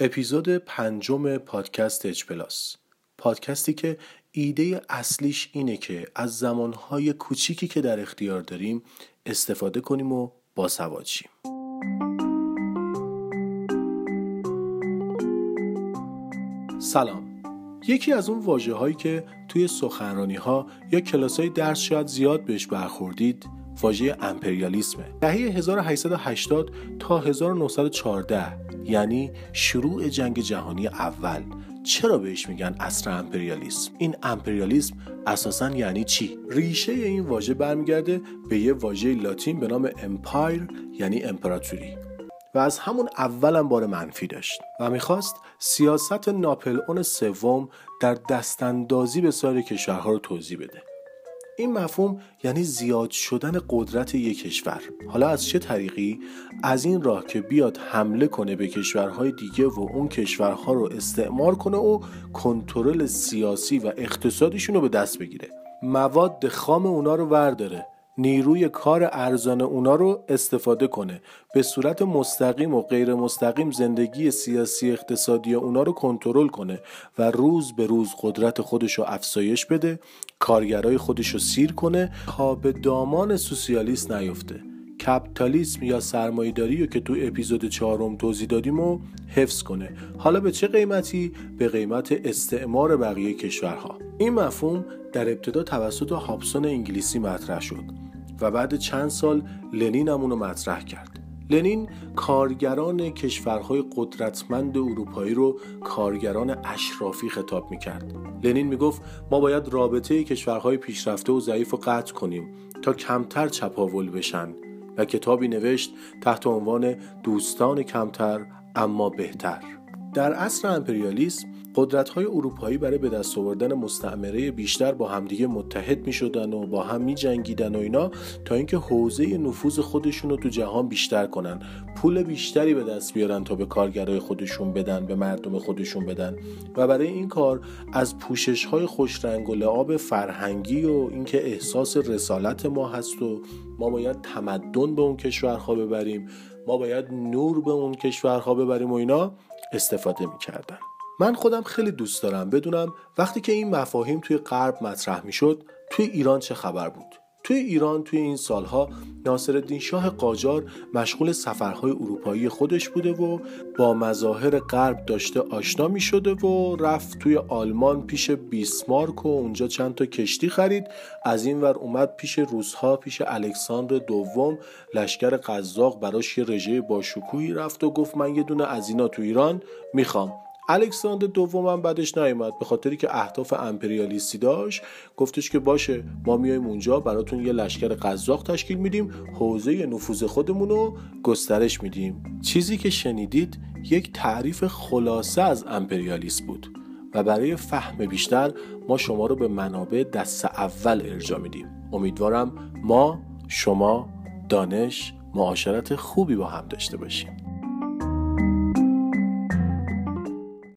اپیزود پنجم پادکست اچ پلاس. پادکستی که ایده اصلیش اینه که از زمانهای کوچیکی که در اختیار داریم استفاده کنیم و باسواد شیم. سلام. یکی از اون واجه که توی سخنرانی ها یا کلاس های درس شاید زیاد بهش برخوردید واژه امپریالیسمه. دهه 1880 تا 1914 یعنی شروع جنگ جهانی اول. چرا بهش میگن اصر امپریالیسم؟ این امپریالیسم اساسا یعنی چی؟ ریشه این واژه برمیگرده به یه واژه لاتین به نام امپایر یعنی امپراتوری. و از همون اولم بار منفی داشت. و می‌خواست سیاست ناپل اون سوم در دستاندازی به سایر کشورها رو توضیح بده. این مفهوم یعنی زیاد شدن قدرت یک کشور. حالا از چه طریقی؟ از این راه که بیاد حمله کنه به کشورهای دیگه و اون کشورها رو استعمار کنه و کنترل سیاسی و اقتصادیشون رو به دست بگیره. مواد خام اونا رو ورداره. نیروی کار ارزان اونا رو استفاده کنه. به صورت مستقیم و غیر مستقیم زندگی سیاسی اقتصادی اونا رو کنترل کنه و روز به روز قدرت خودش رو افزایش بده کارگرای خودش رو سیر کنه تا به دامان سوسیالیست نیفته. کپیتالیسم یا سرمایهداری رو که تو اپیزود چهارم توضیح دادیم و حفظ کنه. حالا به چه قیمتی؟ به قیمت استعمار بقیه کشورها. این مفهوم در ابتدا توسط هابسون انگلیسی مطرح شد. و بعد چند سال لنین هم اونو مطرح کرد. لنین کارگران کشورهای قدرتمند اروپایی رو کارگران اشرافی خطاب می‌کرد. لنین می‌گفت ما باید رابطه کشورهای پیشرفته و ضعیف رو قطع کنیم تا کمتر چپاول بشن. و کتابی نوشت تحت عنوان دوستان کمتر اما بهتر. در عصر امپریالیسم قدرت های اروپایی برای به دست آوردن مستعمره بیشتر با همدیگه متحد می شدن و با هم می جنگیدن و اینا تا اینکه حوزه نفوذ خودشون رو تو جهان بیشتر کنن. پول بیشتری به دست بیارن تا به کارگرای خودشون بدن به مردم خودشون بدن. و برای این کار از پوشش های خوش رنگ و لعاب فرهنگی و اینکه احساس رسالت ما هست و ما باید تمدن به اون کشورها ببریم ما باید نور به اون کشورها ببریم و اینا استفاده می‌کردن. من خودم خیلی دوست دارم بدونم وقتی که این مفاهیم توی غرب مطرح می‌شد توی ایران چه خبر بود؟ توی ایران توی این سالها ناصرالدین شاه قاجار مشغول سفرهای اروپایی خودش بوده و با مظاهر غرب داشته آشنا می شده و رفت توی آلمان پیش بیسمارک و اونجا چند تا کشتی خرید. از این ور اومد پیش روسها پیش الکساندر دوم لشکر قزاق براش یه رژه باشکوهی رفت و گفت من یه دونه از اینا تو ایران می‌خوام. الکساندر دوم هم بعدش نیومد به خاطری که اهداف امپریالیستی داشت. گفتش که باشه ما میایم اونجا براتون یه لشکر قزاق تشکیل میدیم حوزه نفوذ خودمون رو گسترش میدیم. چیزی که شنیدید یک تعریف خلاصه از امپریالیست بود و برای فهم بیشتر ما شما رو به منابع دست اول ارجا میدیم. امیدوارم ما شما دانش معاشرت خوبی با هم داشته باشیم.